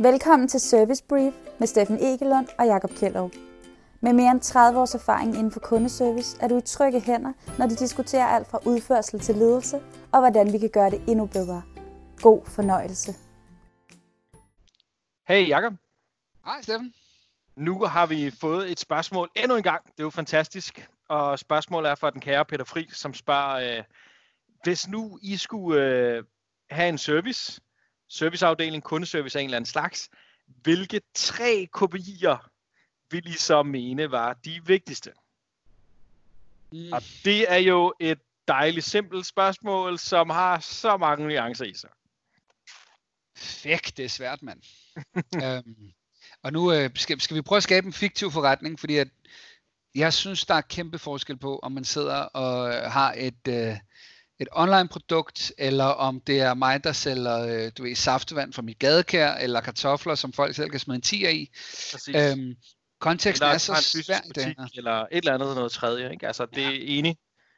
Velkommen til Service Brief med Steffen Egelund og Jakob Kjellerup. Med mere end 30 års erfaring inden for kundeservice er du i trygge hænder, når de diskuterer alt fra udførsel til ledelse og hvordan vi kan gøre det endnu bedre. God fornøjelse. Hey Jakob. Hej Steffen. Nu har vi fået et spørgsmål endnu en gang. Det er jo fantastisk. Og spørgsmålet er fra den kære Peter Fri, som spørger, øh, hvis nu I skulle øh, have en service, serviceafdeling, kundeservice af en eller anden slags, hvilke tre KPI'er vil I så mene var de vigtigste? Mm. Og det er jo et dejligt simpelt spørgsmål, som har så mange nuancer i sig. Fæk, det er svært, mand. øhm, og nu øh, skal, skal vi prøve at skabe en fiktiv forretning, fordi at jeg synes, der er kæmpe forskel på, om man sidder og har et, øh, et online produkt, eller om det er mig, der sælger øh, du ved, saftevand fra mit gadekær, eller kartofler, som folk selv kan smide en tiger i. Øhm, konteksten er så svært. Butik, eller et eller andet noget tredje. Ikke? Altså, det er enig.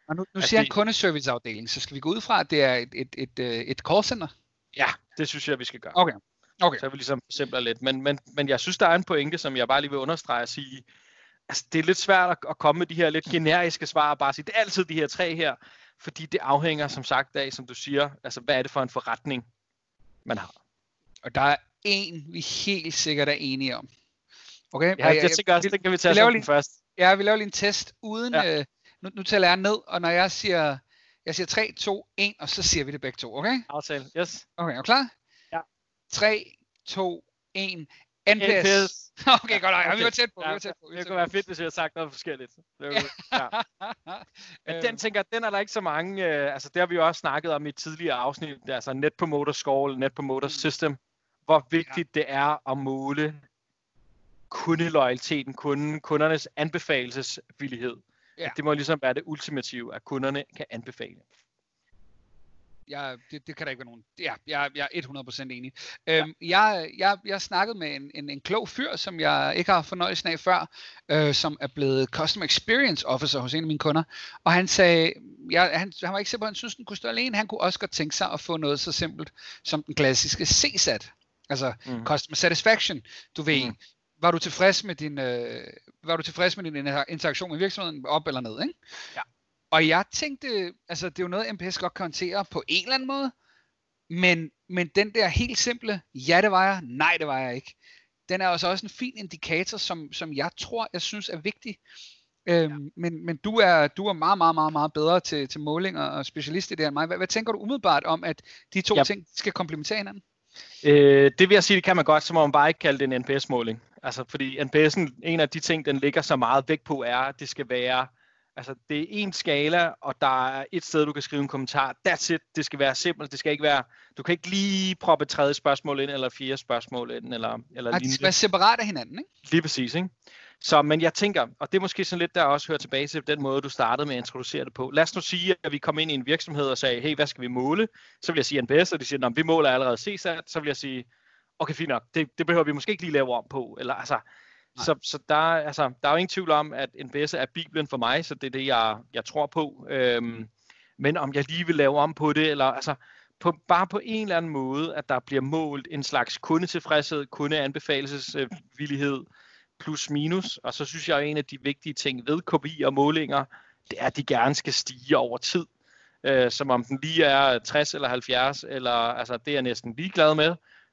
Og nu, nu siger jeg en kundeserviceafdeling, så skal vi gå ud fra, at det er et, et, et, et, et callcenter? Ja, det synes jeg, vi skal gøre. Okay. Okay. Så vi ligesom simpler lidt. Men, men, men jeg synes, der er en pointe, som jeg bare lige vil understrege at sige, altså, det er lidt svært at, at komme med de her lidt generiske svar og bare sige, det er altid de her tre her, fordi det afhænger som sagt af, som du siger, altså hvad er det for en forretning, man har. Og der er en, vi helt sikkert er enige om. Okay? Ja, jeg, jeg tænker også, det kan vi tage vi lige, først. Ja, vi laver lige en test uden, ja. øh, nu, nu tæller jeg ned, og når jeg siger, jeg siger 3, 2, 1, og så siger vi det begge to, okay? Aftale, yes. Okay, er du klar? Ja. 3, 2, 1, NPS. NPS. Okay, godt nok. Ja, vi var tæt på. Ja, vi var tæt på. det kunne være fedt, hvis vi havde sagt noget forskelligt. Det var, ja. Men den tænker den er der ikke så mange, øh, altså det har vi jo også snakket om i tidligere afsnit, altså Net Promoter Score, Net Promoter mm. System, hvor vigtigt ja. det er at måle kundeloyaliteten, kunden, kundernes anbefalesvillighed. Ja. Det må ligesom være det ultimative, at kunderne kan anbefale jeg, det, det kan der ikke være nogen. Ja, jeg, jeg er 100% enig. Ja. Øhm, jeg, jeg, jeg snakkede med en, en, en klog fyr, som jeg ikke har fornøjelsen af før, øh, som er blevet Customer Experience Officer hos en af mine kunder. Og han sagde, jeg, han, han var ikke sikker på, at han synes, den kunne stå alene. Han kunne også godt tænke sig at få noget så simpelt som den klassiske CSAT. Altså mm. Customer Satisfaction. Du ved, mm. var du tilfreds med din, øh, var du tilfreds med din interaktion med virksomheden op eller ned, ikke? Ja. Og jeg tænkte, altså det er jo noget, MPS godt kan håndtere på en eller anden måde, men, men den der helt simple, ja det var jeg, nej det var jeg ikke, den er også også en fin indikator, som, som jeg tror, jeg synes er vigtig. Øhm, ja. men, men du er du er meget, meget, meget, meget bedre til, til måling og specialist i det end mig. Hvad, hvad tænker du umiddelbart om, at de to ja. ting skal komplementere hinanden? Øh, det vil jeg sige, det kan man godt, så må man bare ikke kalde det en NPS-måling. Altså, fordi NPS'en, en af de ting, den ligger så meget vægt på, er, at det skal være Altså, det er en skala, og der er et sted, du kan skrive en kommentar. That's it. Det skal være simpelt. Det skal ikke være... Du kan ikke lige proppe et tredje spørgsmål ind, eller fire spørgsmål ind, eller, eller lignende. Det skal være separat af hinanden, ikke? Lige præcis, ikke? Så, men jeg tænker, og det er måske sådan lidt, der også hører tilbage til den måde, du startede med at introducere det på. Lad os nu sige, at vi kom ind i en virksomhed og sagde, hey, hvad skal vi måle? Så vil jeg sige NPS, og de siger, vi måler allerede CSAT. Så vil jeg sige, okay, fint nok, det, det behøver vi måske ikke lige lave om på. Eller altså, så, så der, altså, der er jo ingen tvivl om, at NPS er Bibelen for mig, så det er det, jeg, jeg tror på. Øhm, men om jeg lige vil lave om på det, eller altså, på, bare på en eller anden måde, at der bliver målt en slags kundetilfredshed, kundeanbefalesvillighed, plus minus. Og så synes jeg, at en af de vigtige ting ved KPI og målinger, det er, at de gerne skal stige over tid. Øh, som om den lige er 60 eller 70, eller altså, det er jeg næsten ligeglad med.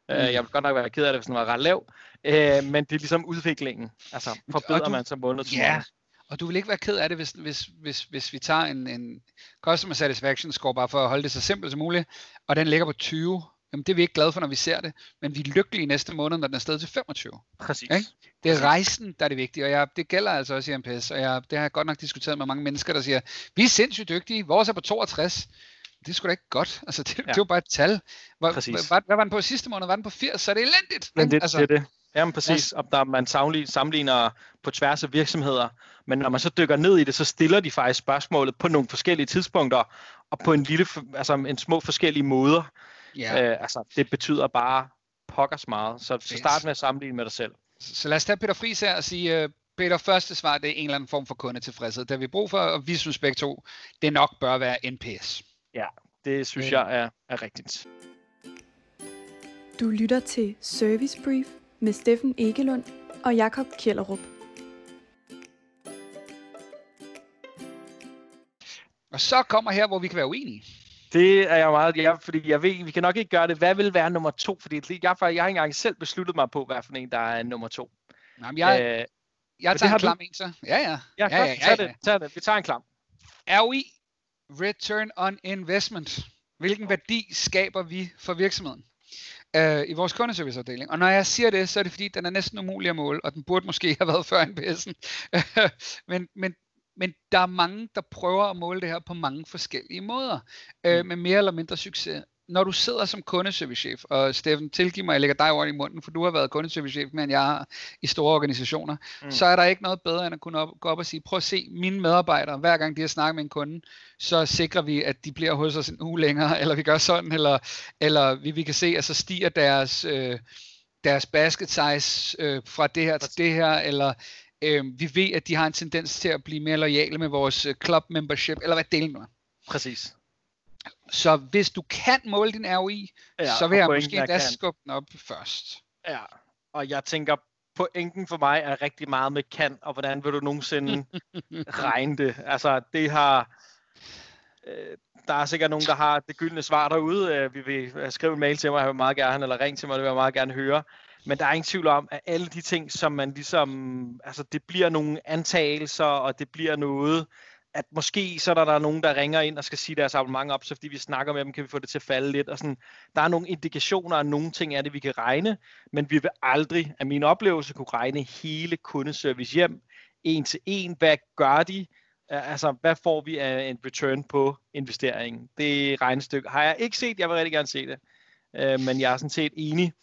Mm. Øh, jeg vil godt nok være ked af det, hvis den var ret lav. Øh, men det er ligesom udviklingen. Altså, forbedrer du, man sig måned til ja. Og du vil ikke være ked af det, hvis, hvis, hvis, hvis vi tager en, en customer satisfaction score, bare for at holde det så simpelt som muligt, og den ligger på 20. Jamen det er vi ikke glade for, når vi ser det, men vi er lykkelige næste måned, når den er stedet til 25. Præcis. Ikke? Det er rejsen, der er det vigtige, og jeg, det gælder altså også i MPS, og jeg, det har jeg godt nok diskuteret med mange mennesker, der siger, vi er sindssygt dygtige, vores er på 62 det er sgu da ikke godt. Altså, det, ja. det er jo bare et tal. Hvor, hvad, hvad, var den på sidste måned? Var den på 80? Så er det elendigt. Men det, altså, det er det. Jamen præcis, ja. der man sammenligner på tværs af virksomheder, men når man så dykker ned i det, så stiller de faktisk spørgsmålet på nogle forskellige tidspunkter, og på en lille, altså en små forskellige måder. Ja. Øh, altså, det betyder bare pokkers meget. Så, så start med at sammenligne med dig selv. Så, lad os tage Peter Friis her og sige, uh, Peter, første svar, det er en eller anden form for kundetilfredshed. Det har vi brug for, og vi synes begge to, det nok bør være NPS. Ja, det synes øh. jeg er, er rigtigt. Du lytter til Service Brief med Steffen Egelund og Jakob Kjellerup. Og så kommer her, hvor vi kan være uenige. Det er jeg meget, ja, fordi jeg ved, vi kan nok ikke gøre det. Hvad vil være nummer to? Fordi jeg, jeg har ikke engang selv besluttet mig på, hvad for en, der er nummer to. Jamen, jeg, øh, jeg tager en klam du? en så. Ja, ja. Ja, ja, ja, ja, ja. Tag, det, tag det. Vi tager en klam. ROI, Return on Investment. Hvilken værdi skaber vi for virksomheden? Uh, i vores kundeserviceafdeling. Og når jeg siger det, så er det fordi, den er næsten umulig at måle, og den burde måske have været før NPS'en. men, men men der er mange, der prøver at måle det her på mange forskellige måder, øh, mm. med mere eller mindre succes. Når du sidder som kundeservicechef, og Steffen, tilgiv mig, jeg lægger dig over i munden, for du har været kundeservicechef, men jeg har i store organisationer, mm. så er der ikke noget bedre end at kunne op, gå op og sige, prøv at se mine medarbejdere, hver gang de har snakket med en kunde, så sikrer vi, at de bliver hos os en uge længere, eller vi gør sådan, eller, eller vi, vi kan se, at så stiger deres... Øh, deres basket size øh, fra det her til det her, eller Øh, vi ved, at de har en tendens til at blive mere lojale med vores øh, club membership, eller hvad delen er. Præcis. Så hvis du kan måle din ROI, ja, så vil jeg måske endda skubbe den op først. Ja, og jeg tænker, pointen for mig er rigtig meget med kan, og hvordan vil du nogensinde regne det? Altså, det har... Øh, der er sikkert nogen, der har det gyldne svar derude. Øh, vi vil skrive en mail til mig, jeg vil meget gerne, eller ring til mig, det vil jeg meget gerne høre. Men der er ingen tvivl om, at alle de ting, som man ligesom, altså det bliver nogle antagelser, og det bliver noget, at måske så er der, der er nogen, der ringer ind og skal sige deres abonnement op, så fordi vi snakker med dem, kan vi få det til at falde lidt. Og sådan, der er nogle indikationer og nogle ting er det, vi kan regne, men vi vil aldrig, af min oplevelse, kunne regne hele kundeservice hjem, en til en. Hvad gør de? Altså, hvad får vi af en return på investeringen? Det regnestykke har jeg ikke set. Jeg vil rigtig gerne se det. Øh, men jeg er sådan set enig.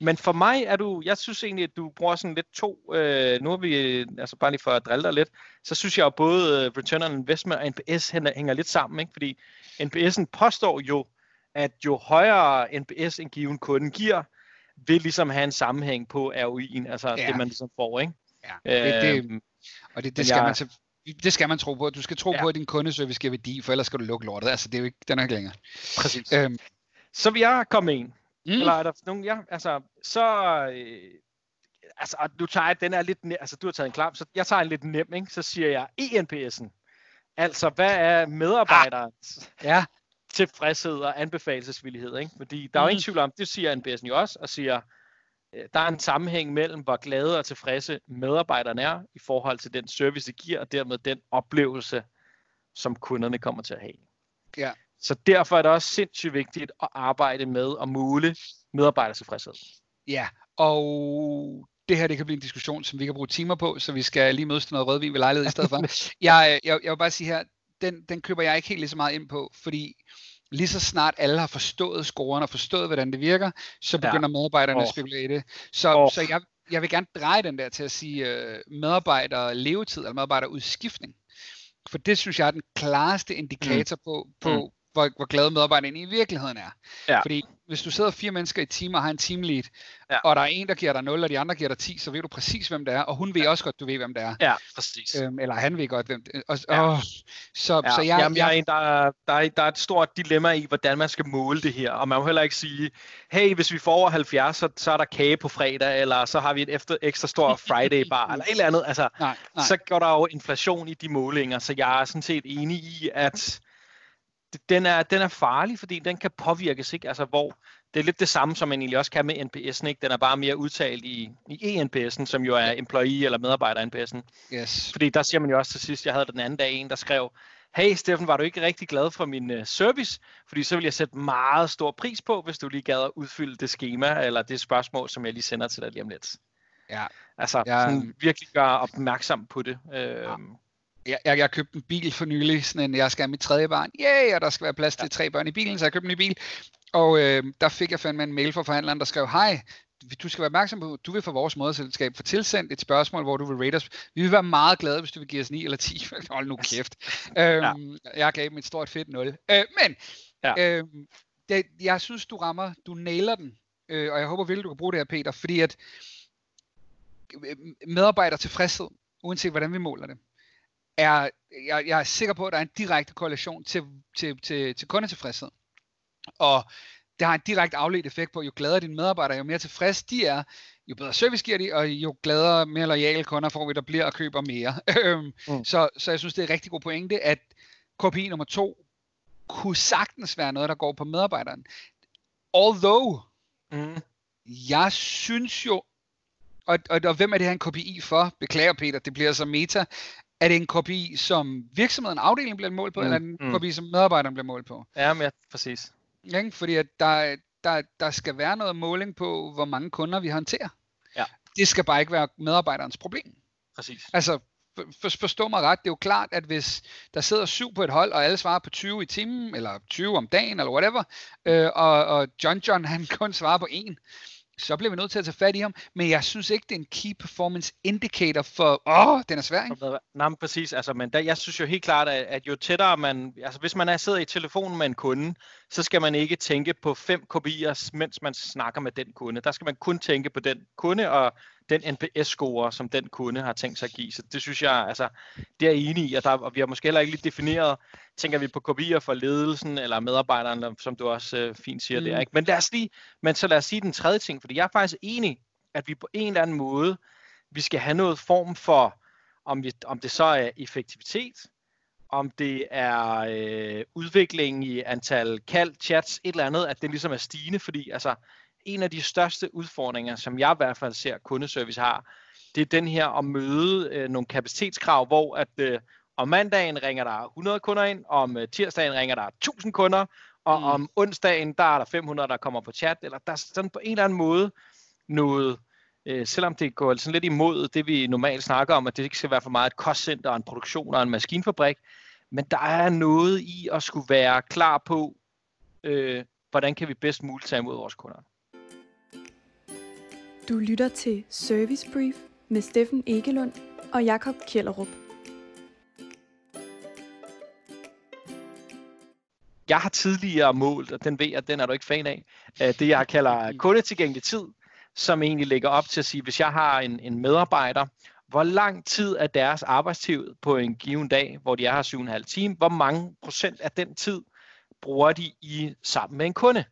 Men for mig er du, jeg synes egentlig, at du bruger sådan lidt to, øh, nu er vi, altså bare lige for at drille dig lidt, så synes jeg jo både øh, Return on Investment og NPS hænger, hænger lidt sammen, ikke? fordi NPS'en påstår jo, at jo højere NPS en given kunde giver, vil ligesom have en sammenhæng på ROI'en, altså ja. det man ligesom får, ikke? Ja, det, det, øhm, og det, det skal jeg, man til, det skal man tro på. Du skal tro ja. på, at din kundeservice giver værdi, for ellers skal du lukke lortet. Altså, det er jo ikke, den er ikke længere. Præcis. Øhm, så vil jeg komme ind Mm. Eller er der nogen, ja, altså, så, øh, altså, du tager, den er lidt, altså, du har taget en klam, så jeg tager en lidt nem, ikke? Så siger jeg ENPS'en. Altså, hvad er medarbejderens ah. ja. tilfredshed og anbefalesvillighed, ikke? Fordi der er jo mm. ingen tvivl om, det siger NPS'en jo også, og siger, øh, der er en sammenhæng mellem, hvor glade og tilfredse medarbejderne er, i forhold til den service, de giver, og dermed den oplevelse, som kunderne kommer til at have. Ja. Så derfor er det også sindssygt vigtigt at arbejde med at måle medarbejdertilfredshed. Ja, og det her det kan blive en diskussion, som vi kan bruge timer på, så vi skal lige mødes til noget rødvin ved lejlighed i stedet for. jeg, jeg, jeg vil bare sige her, den, den køber jeg ikke helt lige så meget ind på, fordi lige så snart alle har forstået scoren og forstået, hvordan det virker, så begynder ja. medarbejderne oh. at spekulere i det. Så, oh. så jeg, jeg vil gerne dreje den der til at sige uh, medarbejder levetid eller medarbejder udskiftning. For det synes jeg er den klareste indikator mm. på, på, mm hvor, hvor glade medarbejderne i virkeligheden er. Ja. Fordi hvis du sidder fire mennesker i et team og har en teamlead, ja. og der er en, der giver dig 0, og de andre giver dig 10, så ved du præcis, hvem det er, og hun ved ja. også godt, du ved, hvem det er. Ja, præcis. Øhm, eller han ved godt, hvem det er. Og, ja. åh, så, ja. så jeg, Jamen, jeg, jeg, der, er, der, er, der er et stort dilemma i, hvordan man skal måle det her, og man må heller ikke sige, hey, hvis vi får over 70, så, så er der kage på fredag, eller så har vi et efter, ekstra stor Friday bar, eller et eller andet. Altså, nej, nej. Så går der jo inflation i de målinger, så jeg er sådan set enig i, at den er, den er farlig, fordi den kan påvirkes, ikke? Altså, hvor det er lidt det samme, som man egentlig også kan med NPS'en, ikke? Den er bare mere udtalt i, i ENPS'en, som jo er employee eller medarbejder NPS'en. Yes. Fordi der siger man jo også til sidst, jeg havde den anden dag en, der skrev, hey Steffen, var du ikke rigtig glad for min uh, service? Fordi så vil jeg sætte meget stor pris på, hvis du lige gad at udfylde det schema, eller det spørgsmål, som jeg lige sender til dig lige om lidt. Ja. Altså, ja. Sådan, virkelig gøre opmærksom på det. Øh, ja jeg, jeg, jeg købte en bil for nylig, sådan en, jeg skal have mit tredje barn, yeah, og der skal være plads til tre børn i bilen, så jeg købte en ny bil, og øh, der fik jeg fandme en mail fra forhandleren, der skrev, hej, du skal være opmærksom på, du vil få vores moderselskab få tilsendt et spørgsmål, hvor du vil rate os. Vi vil være meget glade, hvis du vil give os 9 eller 10. Hold nu kæft. ja. øhm, jeg gav dem et stort fedt 0. Øh, men, ja. øh, det, jeg synes, du rammer, du nailer den, øh, og jeg håber virkelig, du kan bruge det her, Peter, fordi at øh, medarbejder tilfredshed, uanset hvordan vi måler det, er, jeg, jeg er sikker på, at der er en direkte korrelation til, til, til, til kundetilfredshed. Og det har en direkte afledt effekt på, jo gladere dine medarbejdere, jo mere tilfreds de er, jo bedre service giver de, og jo gladere, mere lojale kunder får vi, der bliver og køber mere. Øhm, mm. så, så jeg synes, det er en rigtig god pointe, at KPI nummer to kunne sagtens være noget, der går på medarbejderen. Although, mm. jeg synes jo, og, og, og hvem er det her en KPI for? Beklager Peter, det bliver så meta. Er det en KPI, som virksomheden, afdelingen bliver målt på, mm. eller er det en mm. KPI, som medarbejderen bliver målt på? Ja, men ja, præcis. Ikke? Fordi at der, der, der skal være noget måling på, hvor mange kunder vi håndterer. Ja. Det skal bare ikke være medarbejderens problem. Præcis. Altså, for, forstå mig ret, det er jo klart, at hvis der sidder syv på et hold, og alle svarer på 20 i timen, eller 20 om dagen, eller whatever, øh, og, og John John han kun svarer på en, så bliver vi nødt til at tage fat i ham. Men jeg synes ikke, det er en key performance indicator for, åh, oh, den er svær, ikke? Nej, men præcis. Altså, men der, jeg synes jo helt klart, at, at jo tættere man, altså hvis man er sidder i telefonen med en kunde, så skal man ikke tænke på fem kopier, mens man snakker med den kunde. Der skal man kun tænke på den kunde, og den NPS-score, som den kunde har tænkt sig at give. Så det synes jeg, altså, det er jeg enig i, og, der, og vi har måske heller ikke lige defineret, tænker vi på kopier for ledelsen eller medarbejderen, som du også øh, fint siger mm. der. Ikke? Men, lad os lige, men så lad os sige den tredje ting, fordi jeg er faktisk enig, at vi på en eller anden måde, vi skal have noget form for, om, vi, om det så er effektivitet, om det er øh, udvikling i antal kald, chats, et eller andet, at det ligesom er stigende, fordi altså, en af de største udfordringer, som jeg i hvert fald ser kundeservice har, det er den her at møde øh, nogle kapacitetskrav, hvor at øh, om mandagen ringer der 100 kunder ind, om øh, tirsdagen ringer der 1000 kunder, og mm. om onsdagen der er der 500, der kommer på chat, eller der er sådan på en eller anden måde noget, øh, selvom det går sådan lidt imod det, vi normalt snakker om, at det ikke skal være for meget et kostcenter, en produktion og en maskinfabrik, men der er noget i at skulle være klar på, øh, hvordan kan vi bedst muligt tage imod vores kunder. Du lytter til Service Brief med Steffen Egelund og Jakob Kjellerup. Jeg har tidligere målt, og den ved jeg, den er du ikke fan af, øh, det jeg kalder kundetilgængelig tid, som egentlig lægger op til at sige, hvis jeg har en, en medarbejder, hvor lang tid er deres arbejdstid på en given dag, hvor de er her 7,5 timer, hvor mange procent af den tid bruger de i sammen med en kunde?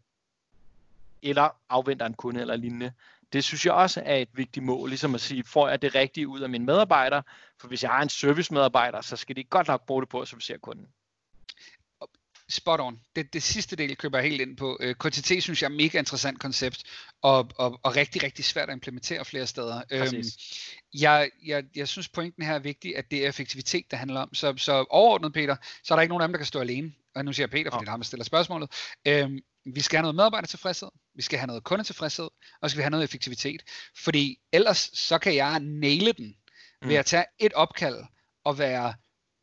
Eller afventer en kunde eller lignende. Det synes jeg også er et vigtigt mål, ligesom at sige, får jeg det rigtige ud af mine medarbejdere? For hvis jeg har en servicemedarbejder, så skal de godt nok bruge det på at servicere kunden. Spot on. Det, det sidste del køber jeg helt ind på. Øh, KTT synes jeg er mega interessant koncept, og, og, og rigtig, rigtig svært at implementere flere steder. Øhm, jeg, jeg, jeg synes pointen her er vigtig, at det er effektivitet, det handler om. Så, så overordnet, Peter, så er der ikke nogen af dem, der kan stå alene. Og nu siger jeg Peter, fordi oh. det er ham, der stiller spørgsmålet. Øhm, vi skal have noget medarbejdertilfredshed, vi skal have noget kundetilfredshed, og så skal vi have noget effektivitet. Fordi ellers så kan jeg næle den ved mm. at tage et opkald og være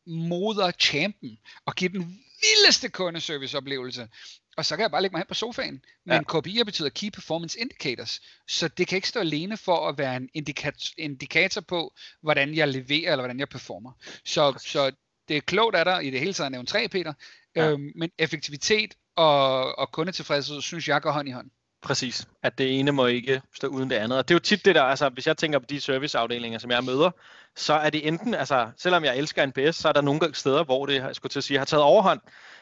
moder champion og give den vildeste kundeserviceoplevelse. Og så kan jeg bare lægge mig hen på sofaen. Men ja. KPI'er betyder Key Performance Indicators. Så det kan ikke stå alene for at være en indikator, indikator på, hvordan jeg leverer, eller hvordan jeg performer. Så, så det er klogt af dig i det hele taget at nævne tre, Peter. Ja. Øhm, men effektivitet og, og kundetilfredshed, synes jeg går hånd i hånd. Præcis, at det ene må ikke stå uden det andet. Og det er jo tit det der, altså hvis jeg tænker på de serviceafdelinger, som jeg møder, så er det enten, altså selvom jeg elsker NPS, så er der nogle steder, hvor det, jeg skulle til at sige, har taget overhånd.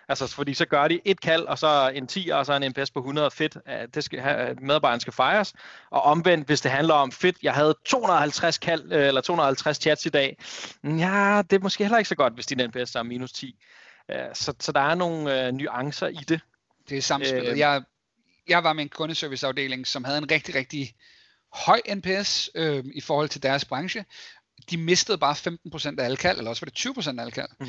Altså fordi så gør de et kald, og så en 10, og så en NPS på 100 fedt. Det skal medarbejderen skal fejres. Og omvendt, hvis det handler om fedt, jeg havde 250 kald, øh, eller 250 chats i dag. Ja, det er måske heller ikke så godt, hvis din NPS er minus 10. Øh, så, så der er nogle øh, nuancer i det. Det er samspillet. Øh, jeg, jeg var med en kundeserviceafdeling, som havde en rigtig, rigtig høj NPS øh, i forhold til deres branche. De mistede bare 15% af alle kald, eller også var det 20% af alle kald. Mm.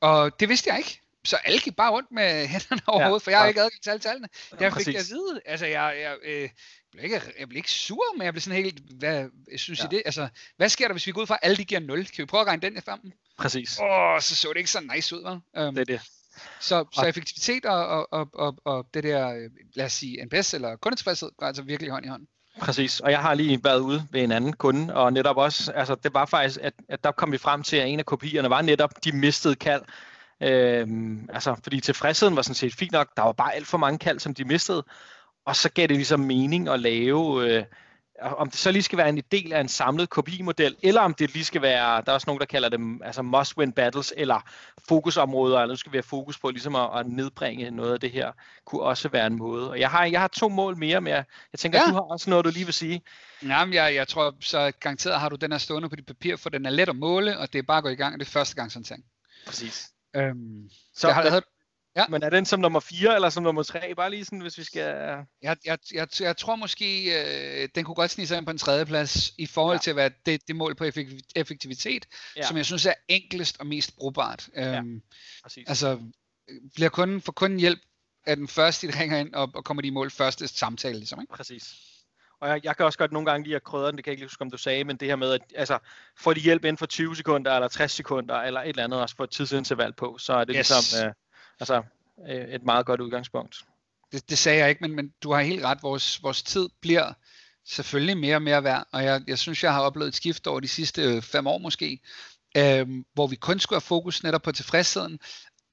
Og det vidste jeg ikke. Så alle gik bare rundt med hænderne over ja, hovedet, for jeg har ikke adgang til alle tallene. Der fik jeg at vide. Altså, jeg, jeg, øh, blev ikke, jeg blev ikke sur, men jeg blev sådan helt, hvad synes ja. I det? Altså, hvad sker der, hvis vi går ud fra, at alle de giver 0? Kan vi prøve at regne den sammen? Præcis. Åh, så så det ikke så nice ud, vel? Um, det er det. Så, så effektivitet og, og, og, og det der, øh, lad os sige, NPS eller kundetilfredshed, går altså virkelig hånd i hånd. Præcis, og jeg har lige været ude ved en anden kunde, og netop også, altså det var faktisk, at, at der kom vi frem til, at en af kopierne var netop de mistede kald. Øhm, altså, fordi tilfredsheden var sådan set fint nok, der var bare alt for mange kald, som de mistede, og så gav det ligesom mening at lave øh, om det så lige skal være en del af en samlet KPI-model, eller om det lige skal være, der er også nogen, der kalder dem altså must-win battles, eller fokusområder, eller nu skal vi have fokus på ligesom at, at nedbringe noget af det her, kunne også være en måde. Og jeg har, jeg har to mål mere, men jeg, jeg tænker, ja. du har også noget, du lige vil sige. Jamen, jeg, jeg tror, så garanteret har du den her stående på dit papir, for den er let at måle, og det er bare at gå i gang, det er første gang sådan ting. Præcis. Øhm, så jeg har, jeg, Ja. Men er den som nummer 4 eller som nummer 3? Bare lige sådan, hvis vi skal... Jeg, jeg, jeg, jeg tror måske, øh, den kunne godt snige sig ind på en tredje plads i forhold ja. til at være det, det mål på effektivitet, ja. som jeg synes er enklest og mest brugbart. Ja. Øhm, Præcis. Altså, bliver kunden, for kunden hjælp af den første, de ringer ind, og, og kommer de i mål første samtale, ligesom, ikke? Præcis. Og jeg, jeg kan også godt nogle gange lide at krydre den, det kan jeg ikke huske, om du sagde, men det her med, at altså, får de hjælp inden for 20 sekunder, eller 60 sekunder, eller et eller andet, også få et tidsinterval på, så er det yes. ligesom, øh, Altså øh, et meget godt udgangspunkt. Det, det sagde jeg ikke, men, men du har helt ret. Vores, vores tid bliver selvfølgelig mere og mere værd, og jeg, jeg synes, jeg har oplevet et skift over de sidste øh, fem år måske, øh, hvor vi kun skulle have fokus netop på tilfredsheden,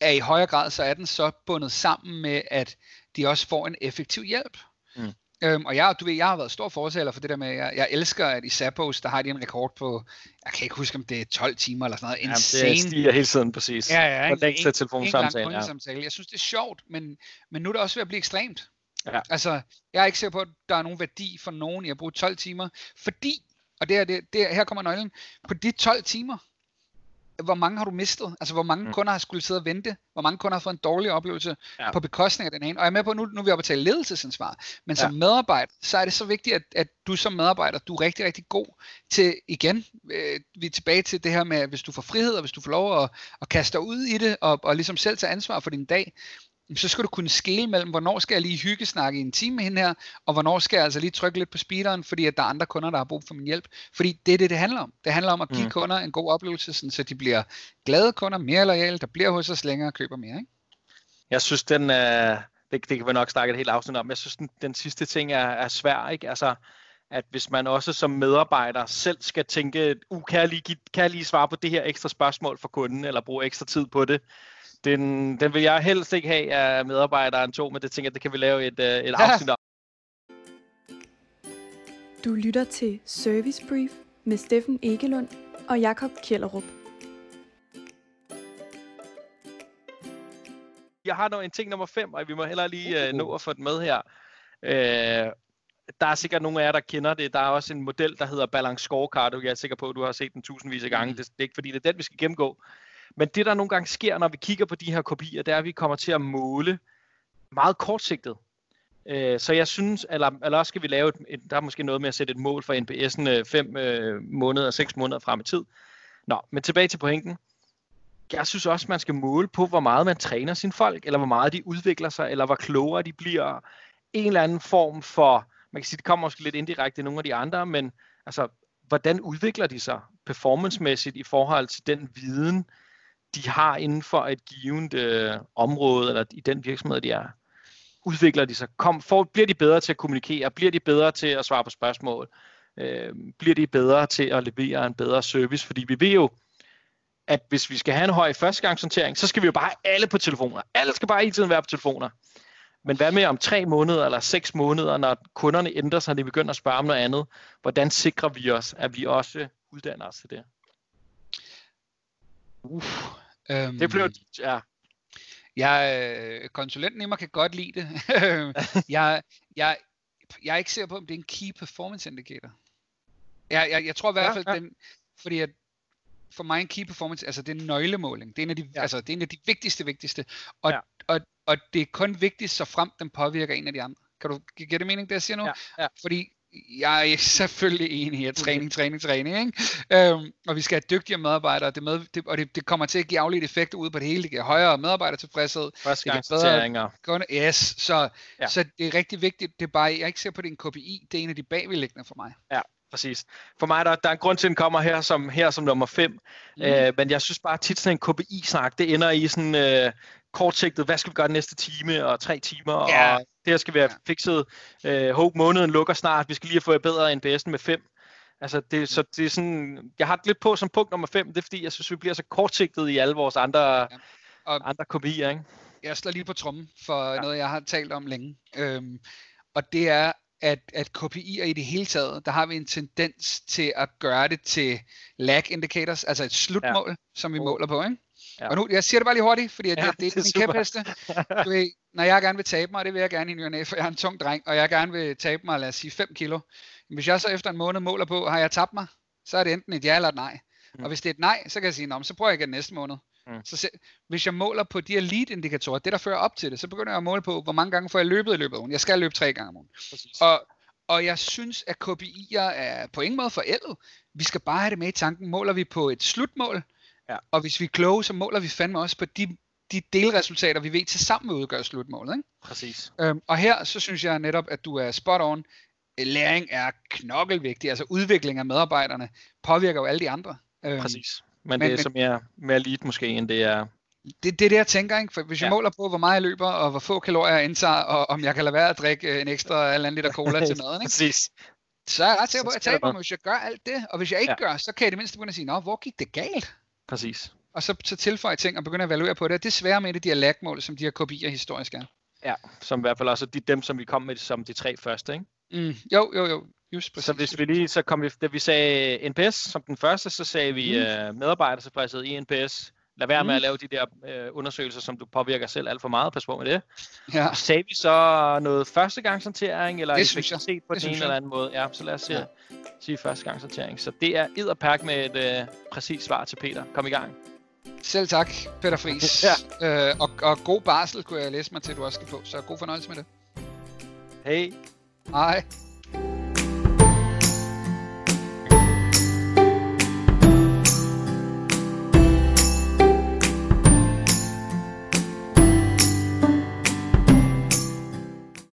er i højere grad, så er den så bundet sammen med, at de også får en effektiv hjælp. Mm. Øhm, og jeg, du ved, jeg har været stor fortaler for det der med, jeg, jeg elsker, at i Zappos, der har de en rekord på, jeg kan ikke huske, om det er 12 timer eller sådan noget. Insane. Ja, det stiger hele tiden, præcis. Ja, ja. En, længste telefonsamtale. Ja. Jeg synes, det er sjovt, men, men nu er det også ved at blive ekstremt. Ja. Altså, jeg er ikke sikker på, at der er nogen værdi for nogen i at bruge 12 timer, fordi, og det er, det, det, her kommer nøglen, på de 12 timer, hvor mange har du mistet? Altså, hvor mange mm. kunder har skulle sidde og vente? Hvor mange kunder har fået en dårlig oplevelse ja. på bekostning af den ene? Og jeg er med på, nu, nu er vi oppe tale ledelsesansvar. Men ja. som medarbejder, så er det så vigtigt, at, at du som medarbejder, du er rigtig, rigtig god til, igen, øh, vi er tilbage til det her med, hvis du får frihed, og hvis du får lov at, at kaste dig ud i det, og, og ligesom selv tage ansvar for din dag, så skal du kunne skille mellem, hvornår skal jeg lige hygge snakke i en time med hende her, og hvornår skal jeg altså lige trykke lidt på speederen, fordi at der er andre kunder, der har brug for min hjælp. Fordi det er det, det handler om. Det handler om at give mm. kunder en god oplevelse, sådan, så de bliver glade kunder, mere lojale, der bliver hos os længere og køber mere. Ikke? Jeg synes, den er, det, det kan vi nok snakke et helt afsnit om, jeg synes, den, den sidste ting er, er svær. Ikke? Altså, at hvis man også som medarbejder selv skal tænke, uh, kan, jeg lige, kan jeg lige svare på det her ekstra spørgsmål for kunden, eller bruge ekstra tid på det, den, den vil jeg helst ikke have af medarbejderen to, men det tænker jeg, det kan vi lave et, uh, et afsnit om. Du lytter til Service Brief med Steffen Egelund og Jakob Kjellerup. Jeg har nu en ting nummer 5, og vi må heller lige uh, nå at få den med her. Uh, der er sikkert nogle af jer, der kender det. Der er også en model, der hedder Balance Scorecard. Jeg er sikker på, at du har set den tusindvis af gange. Mm. Det, det er ikke fordi, det er den, vi skal gennemgå. Men det, der nogle gange sker, når vi kigger på de her kopier, det er, at vi kommer til at måle meget kortsigtet. Øh, så jeg synes, eller, eller også skal vi lave, et, et, der er måske noget med at sætte et mål for NPS'en 5 øh, øh, måneder, 6 måneder frem i tid. Nå, men tilbage til pointen. Jeg synes også, man skal måle på, hvor meget man træner sine folk, eller hvor meget de udvikler sig, eller hvor klogere de bliver. En eller anden form for, man kan sige, det kommer måske lidt indirekte i nogle af de andre, men altså, hvordan udvikler de sig performancemæssigt i forhold til den viden, de har inden for et givet øh, område, eller i den virksomhed, de er, udvikler de sig? Kom, for, bliver de bedre til at kommunikere? Bliver de bedre til at svare på spørgsmål? Øh, bliver de bedre til at levere en bedre service? Fordi vi ved jo, at hvis vi skal have en høj førstegangshåndtering, så skal vi jo bare have alle på telefoner. Alle skal bare hele tiden være på telefoner. Men hvad med om tre måneder eller seks måneder, når kunderne ændrer sig, og de begynder at spørge om noget andet? Hvordan sikrer vi os, at vi også uddanner os til det? Uff. Øhm, det blev, ja. Jeg, øh, konsulenten i mig kan godt lide det. jeg, jeg, jeg er ikke sikker på, om det er en key performance indicator. Jeg, jeg, jeg tror i hvert fald, ja, ja. den, fordi at for mig en key performance, altså det er en nøglemåling. Det er en af de, ja. altså, det er en af de vigtigste, vigtigste. Og, ja. og, og det er kun vigtigt, så frem den påvirker en af de andre. Kan du give det mening, det jeg siger nu? Ja, ja. Fordi jeg er selvfølgelig enig i, at træning, træning, træning, ikke? Øhm, og vi skal have dygtige medarbejdere, det med, det, og det, det kommer til at give afledt effekter ud på det hele. Det giver højere medarbejdertilfredshed. Førstegangssorteringer. Yes, så, ja. så det er rigtig vigtigt. Det er bare, jeg er ikke ser på, det er en KPI. Det er en af de bagvedliggende for mig. Ja, præcis. For mig der, der er en grund til, at den kommer her som, her som nummer 5. Mm. Øh, men jeg synes bare tit sådan en KPI-snak, det ender i sådan øh, kortsigtet, hvad skal vi gøre den næste time og tre timer, ja. og det her skal være fikset. Øh, Hope måneden lukker snart, vi skal lige have fået bedre end BS'en med 5. Altså, det, så det er sådan, jeg har det lidt på som punkt nummer 5, det er fordi, jeg synes, vi bliver så kortsigtet i alle vores andre, ja. og andre kopier, ikke? Jeg slår lige på trummen for ja. noget, jeg har talt om længe. Øhm, og det er at, at KPI'er i det hele taget, der har vi en tendens til at gøre det til lag indicators, altså et slutmål, ja. som vi måler på, ikke? Ja. Og nu, jeg siger det bare lige hurtigt, fordi ja, det, det, det er min kæpheste. Du ved, når jeg gerne vil tabe mig, det vil jeg gerne i ny for jeg er en tung dreng, og jeg gerne vil tabe mig, lad os sige 5 kilo. Hvis jeg så efter en måned måler på, har jeg tabt mig, så er det enten et ja eller et nej. Mm. Og hvis det er et nej, så kan jeg sige, Nå, så prøver jeg igen næste måned. Mm. Så se, hvis jeg måler på de her lead-indikatorer, det der fører op til det, så begynder jeg at måle på, hvor mange gange får jeg løbet i løbet af ugen. Jeg skal løbe tre gange om ugen. Og, og jeg synes, at KPI'er er på ingen måde forældet. Vi skal bare have det med i tanken. Måler vi på et slutmål, ja. og hvis vi er kloge, så måler vi fandme også på de, de delresultater, vi ved til sammen udgør slutmålet. Ikke? Præcis. Øhm, og her, så synes jeg netop, at du er spot on. Læring er knokkelvigtig. Altså udvikling af medarbejderne påvirker jo alle de andre. Øhm, Præcis. Men, men det er så mere, mere lead måske, end det er... Det, det er det, jeg tænker, ikke? For hvis jeg måler på, hvor meget jeg løber, og hvor få kalorier jeg indtager, og om jeg kan lade være at drikke øh, en ekstra eller anden liter cola til maden, ikke? Præcis. Så er jeg ret sikker på, at jeg taber mig, hvis jeg gør alt det. Og hvis jeg ikke ja. gør, så kan jeg det mindste begynde at sige, nå, hvor gik det galt? Præcis. Og så, så tilføje ting og begynde at evaluere på det. Det er svære med det, de her lagmål, som de her kopier historisk er. Ja, som i hvert fald også de, dem, som vi kom med som de tre første, ikke? Mm, jo, jo, jo. Just præcis. Så hvis vi lige, så kom vi, da vi sagde NPS som den første, så sagde vi mm. uh, medarbejdertilfredshed i NPS. Lad være mm. med at lave de der uh, undersøgelser, som du påvirker selv alt for meget. Pas på med det. Ja. Sagde vi så noget førstegangsortering, eller det synes jeg. set på det den ene eller anden måde? Ja, så lad os ja. sige førstegangsortering. Så det er edderperk med et uh, præcist svar til Peter. Kom i gang. Selv tak, Peter Friis. ja. øh, og, og god barsel kunne jeg læse mig til, at du også skal på. Så god fornøjelse med det. Hej. Hej.